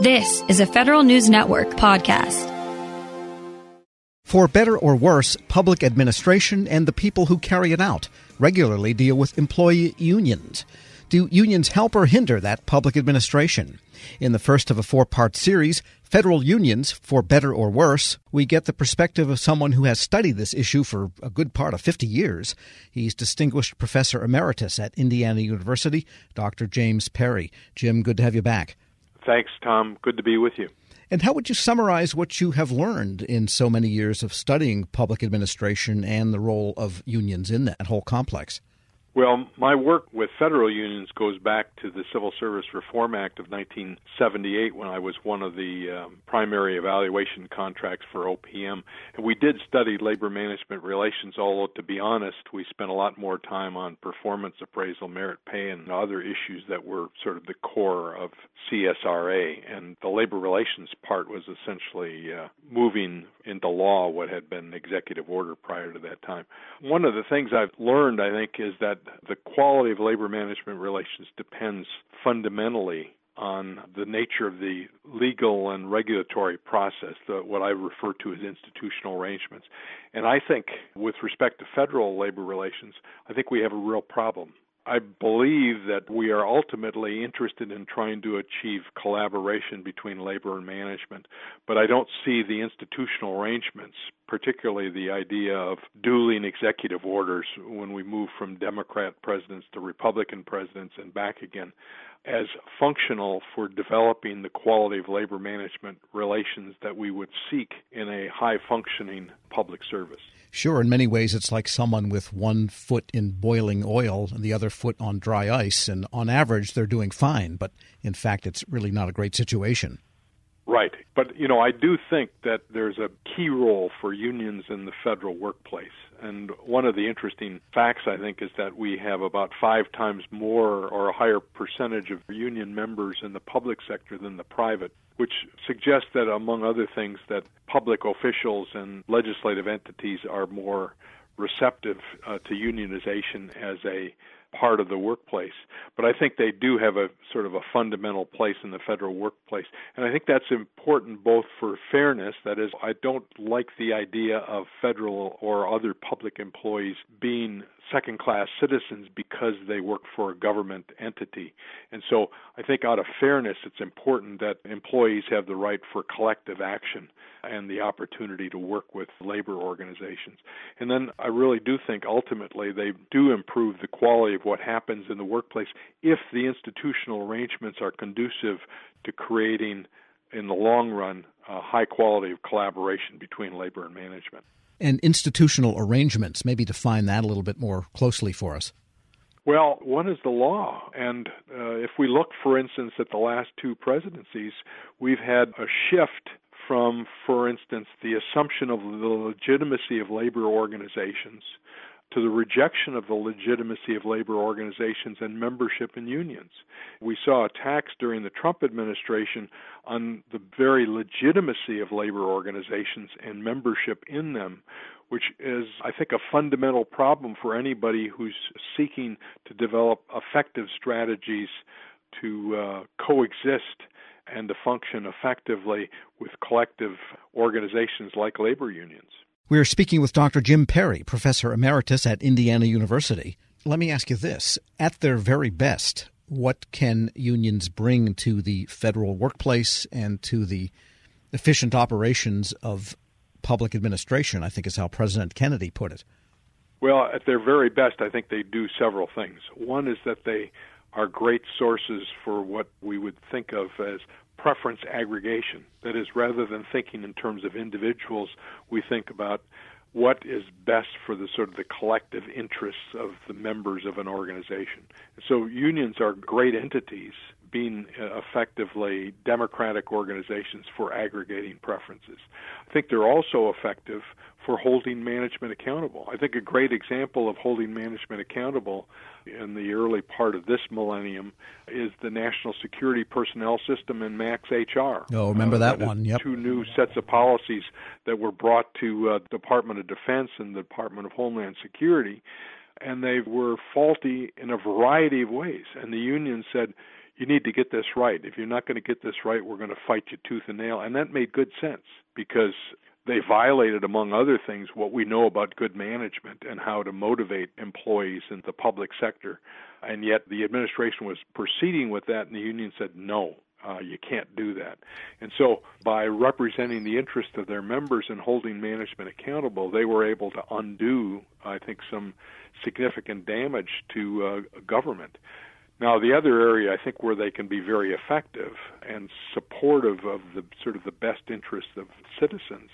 This is a Federal News Network podcast. For better or worse, public administration and the people who carry it out regularly deal with employee unions. Do unions help or hinder that public administration? In the first of a four part series, Federal Unions, for Better or Worse, we get the perspective of someone who has studied this issue for a good part of 50 years. He's Distinguished Professor Emeritus at Indiana University, Dr. James Perry. Jim, good to have you back. Thanks, Tom. Good to be with you. And how would you summarize what you have learned in so many years of studying public administration and the role of unions in that whole complex? Well, my work with federal unions goes back to the Civil Service Reform Act of 1978 when I was one of the um, primary evaluation contracts for OPM. And we did study labor management relations, although, to be honest, we spent a lot more time on performance appraisal, merit pay, and other issues that were sort of the core of CSRA. And the labor relations part was essentially uh, moving into law what had been executive order prior to that time. One of the things I've learned, I think, is that the quality of labor management relations depends fundamentally on the nature of the legal and regulatory process, the, what I refer to as institutional arrangements. And I think, with respect to federal labor relations, I think we have a real problem. I believe that we are ultimately interested in trying to achieve collaboration between labor and management, but I don't see the institutional arrangements, particularly the idea of dueling executive orders when we move from Democrat presidents to Republican presidents and back again, as functional for developing the quality of labor management relations that we would seek in a high functioning public service. Sure, in many ways, it's like someone with one foot in boiling oil and the other foot on dry ice. And on average, they're doing fine, but in fact, it's really not a great situation. Right. But, you know, I do think that there's a key role for unions in the federal workplace. And one of the interesting facts, I think, is that we have about five times more or a higher percentage of union members in the public sector than the private, which suggests that, among other things, that public officials and legislative entities are more receptive uh, to unionization as a part of the workplace. But I think they do have a sort of a fundamental place in the federal workplace. And I think that's important both for fairness, that is, I don't like the idea of federal or other public employees being second class citizens because they work for a government entity. And so I think out of fairness, it's important that employees have the right for collective action and the opportunity to work with labor organizations. And then I really do think ultimately they do improve the quality of what happens in the workplace if the institutional arrangements are conducive to creating in the long run a high quality of collaboration between labor and management and institutional arrangements. Maybe define that a little bit more closely for us. Well, one is the law. And uh, if we look, for instance, at the last two presidencies, we've had a shift from, for instance, the assumption of the legitimacy of labor organizations to the rejection of the legitimacy of labor organizations and membership in unions. We saw attacks during the Trump administration on the very legitimacy of labor organizations and membership in them, which is, I think, a fundamental problem for anybody who's seeking to develop effective strategies to uh, coexist and to function effectively with collective organizations like labor unions. We are speaking with Dr. Jim Perry, Professor Emeritus at Indiana University. Let me ask you this at their very best, what can unions bring to the federal workplace and to the efficient operations of public administration? I think is how President Kennedy put it. Well, at their very best, I think they do several things. One is that they are great sources for what we would think of as preference aggregation. That is, rather than thinking in terms of individuals, we think about what is best for the sort of the collective interests of the members of an organization. So unions are great entities being effectively democratic organizations for aggregating preferences. I think they're also effective for holding management accountable. I think a great example of holding management accountable in the early part of this millennium is the National Security Personnel System and Max HR. Oh, remember uh, that, that one? Yep. Two new sets of policies that were brought to uh, the Department of Defense and the Department of Homeland Security, and they were faulty in a variety of ways. And the union said, you need to get this right. If you're not going to get this right, we're going to fight you tooth and nail. And that made good sense because they violated, among other things, what we know about good management and how to motivate employees in the public sector. And yet the administration was proceeding with that, and the union said, no, uh, you can't do that. And so, by representing the interests of their members and holding management accountable, they were able to undo, I think, some significant damage to uh, government. Now, the other area I think where they can be very effective and supportive of the sort of the best interests of citizens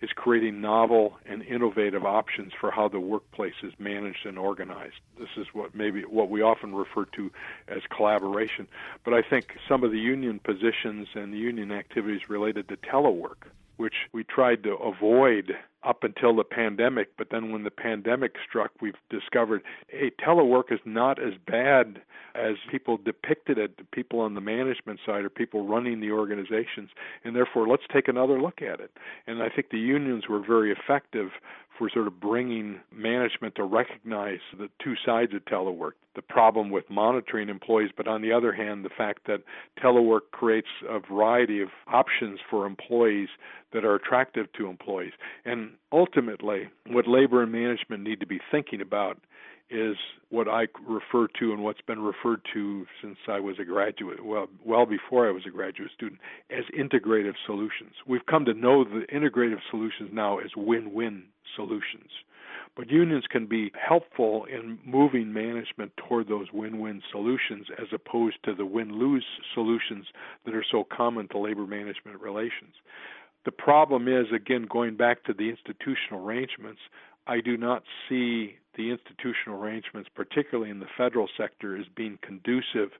is creating novel and innovative options for how the workplace is managed and organized. This is what maybe what we often refer to as collaboration. But I think some of the union positions and the union activities related to telework which we tried to avoid up until the pandemic. But then when the pandemic struck, we've discovered, hey, telework is not as bad as people depicted it, people on the management side or people running the organizations. And therefore, let's take another look at it. And I think the unions were very effective for sort of bringing management to recognize the two sides of telework the problem with monitoring employees, but on the other hand, the fact that telework creates a variety of options for employees that are attractive to employees. And ultimately, what labor and management need to be thinking about is what I refer to and what's been referred to since I was a graduate, well, well before I was a graduate student, as integrative solutions. We've come to know the integrative solutions now as win win solutions. But unions can be helpful in moving management toward those win win solutions as opposed to the win lose solutions that are so common to labor management relations. The problem is, again, going back to the institutional arrangements, I do not see the institutional arrangements, particularly in the federal sector, as being conducive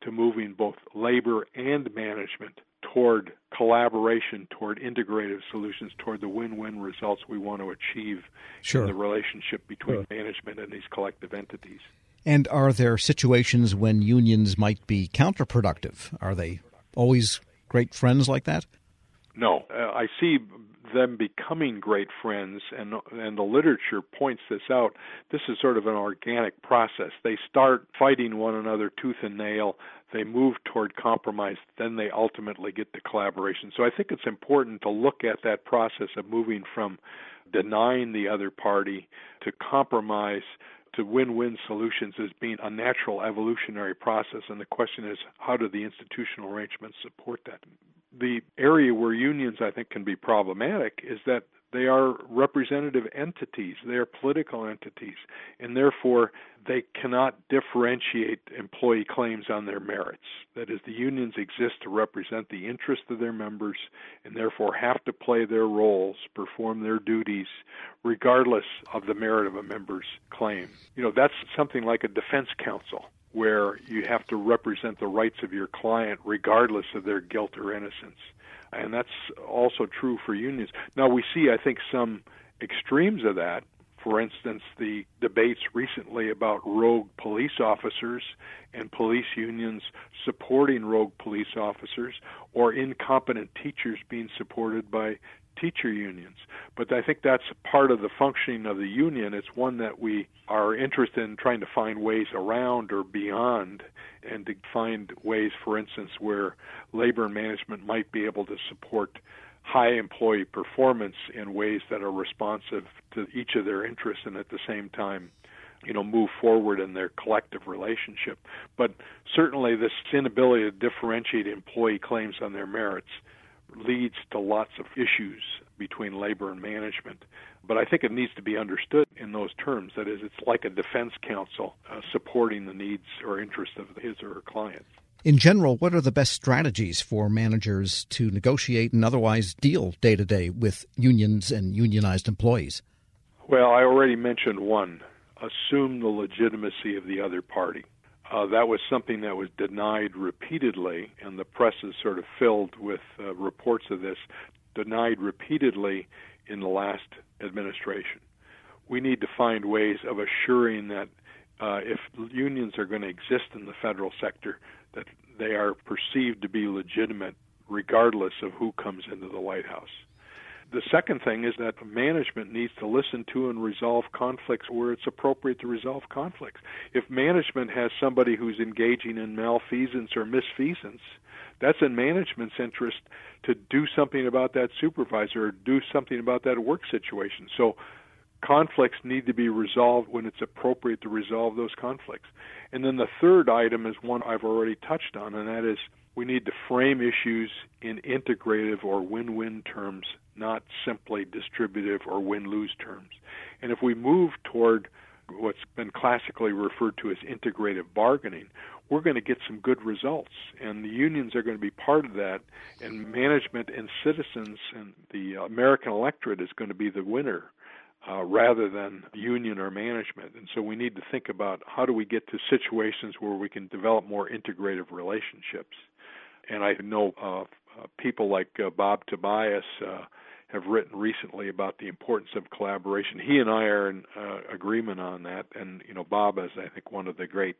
to moving both labor and management toward collaboration, toward integrative solutions, toward the win-win results we want to achieve sure. in the relationship between sure. management and these collective entities. And are there situations when unions might be counterproductive? Are they always great friends like that? No, uh, I see them becoming great friends, and and the literature points this out. This is sort of an organic process. They start fighting one another tooth and nail. They move toward compromise. Then they ultimately get to collaboration. So I think it's important to look at that process of moving from denying the other party to compromise to win-win solutions as being a natural evolutionary process and the question is how do the institutional arrangements support that the area where unions I think can be problematic is that they are representative entities, they are political entities, and therefore they cannot differentiate employee claims on their merits. That is, the unions exist to represent the interests of their members and therefore have to play their roles, perform their duties, regardless of the merit of a member's claim. You know, that's something like a defense counsel where you have to represent the rights of your client regardless of their guilt or innocence. And that's also true for unions. Now, we see, I think, some extremes of that. For instance, the debates recently about rogue police officers and police unions supporting rogue police officers or incompetent teachers being supported by teacher unions. But I think that's part of the functioning of the union. It's one that we are interested in trying to find ways around or beyond and to find ways, for instance, where labor and management might be able to support high employee performance in ways that are responsive to each of their interests and at the same time you know move forward in their collective relationship but certainly this inability to differentiate employee claims on their merits leads to lots of issues between labor and management. But I think it needs to be understood in those terms. That is, it's like a defense counsel uh, supporting the needs or interests of his or her client. In general, what are the best strategies for managers to negotiate and otherwise deal day to day with unions and unionized employees? Well, I already mentioned one assume the legitimacy of the other party. Uh, that was something that was denied repeatedly, and the press is sort of filled with uh, reports of this, denied repeatedly in the last administration. We need to find ways of assuring that uh, if unions are going to exist in the federal sector, that they are perceived to be legitimate regardless of who comes into the White House. The second thing is that management needs to listen to and resolve conflicts where it's appropriate to resolve conflicts. If management has somebody who's engaging in malfeasance or misfeasance, that's in management's interest to do something about that supervisor or do something about that work situation. So conflicts need to be resolved when it's appropriate to resolve those conflicts. And then the third item is one I've already touched on, and that is we need to frame issues in integrative or win win terms, not simply distributive or win lose terms. And if we move toward what's been classically referred to as integrative bargaining, we're going to get some good results. And the unions are going to be part of that, and management and citizens and the American electorate is going to be the winner uh, rather than union or management. And so we need to think about how do we get to situations where we can develop more integrative relationships. And I know uh, uh, people like uh, Bob Tobias uh, have written recently about the importance of collaboration. He and I are in uh, agreement on that. And you know, Bob is I think one of the great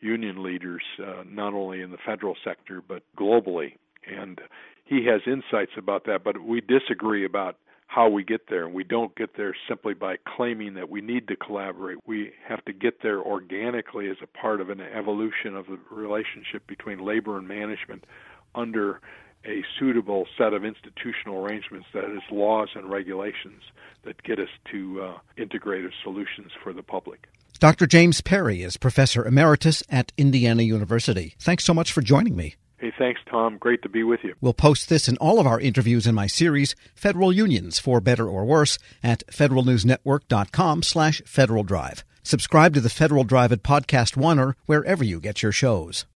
union leaders, uh, not only in the federal sector but globally. And he has insights about that. But we disagree about how we get there. And we don't get there simply by claiming that we need to collaborate. We have to get there organically as a part of an evolution of the relationship between labor and management under a suitable set of institutional arrangements that is laws and regulations that get us to uh, integrative solutions for the public. Dr. James Perry is professor emeritus at Indiana University. Thanks so much for joining me. Hey, thanks, Tom. Great to be with you. We'll post this in all of our interviews in my series, Federal Unions, for Better or Worse, at federalnewsnetwork.com slash Federal Drive. Subscribe to the Federal Drive at Podcast One or wherever you get your shows.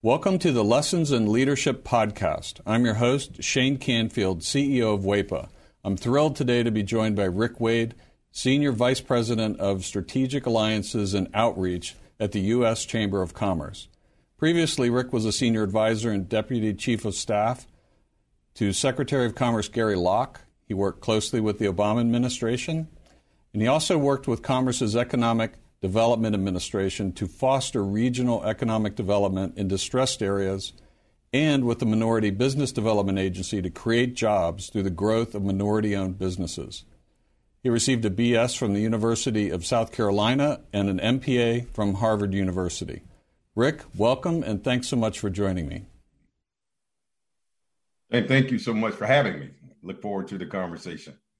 Welcome to the Lessons in Leadership podcast. I'm your host, Shane Canfield, CEO of WEPA. I'm thrilled today to be joined by Rick Wade, Senior Vice President of Strategic Alliances and Outreach at the U.S. Chamber of Commerce. Previously, Rick was a senior advisor and deputy chief of staff to Secretary of Commerce Gary Locke. He worked closely with the Obama administration, and he also worked with Commerce's Economic Development Administration to foster regional economic development in distressed areas and with the Minority Business Development Agency to create jobs through the growth of minority owned businesses. He received a BS from the University of South Carolina and an MPA from Harvard University. Rick, welcome and thanks so much for joining me. And thank you so much for having me. Look forward to the conversation.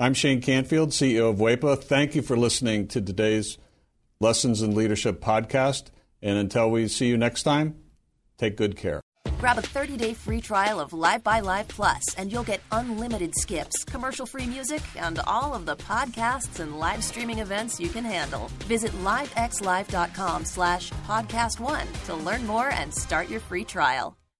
I'm Shane Canfield, CEO of WEPA. Thank you for listening to today's Lessons in Leadership podcast. And until we see you next time, take good care. Grab a 30-day free trial of LiveXLive Plus, and you'll get unlimited skips, commercial-free music, and all of the podcasts and live streaming events you can handle. Visit livexlive.com slash podcast one to learn more and start your free trial.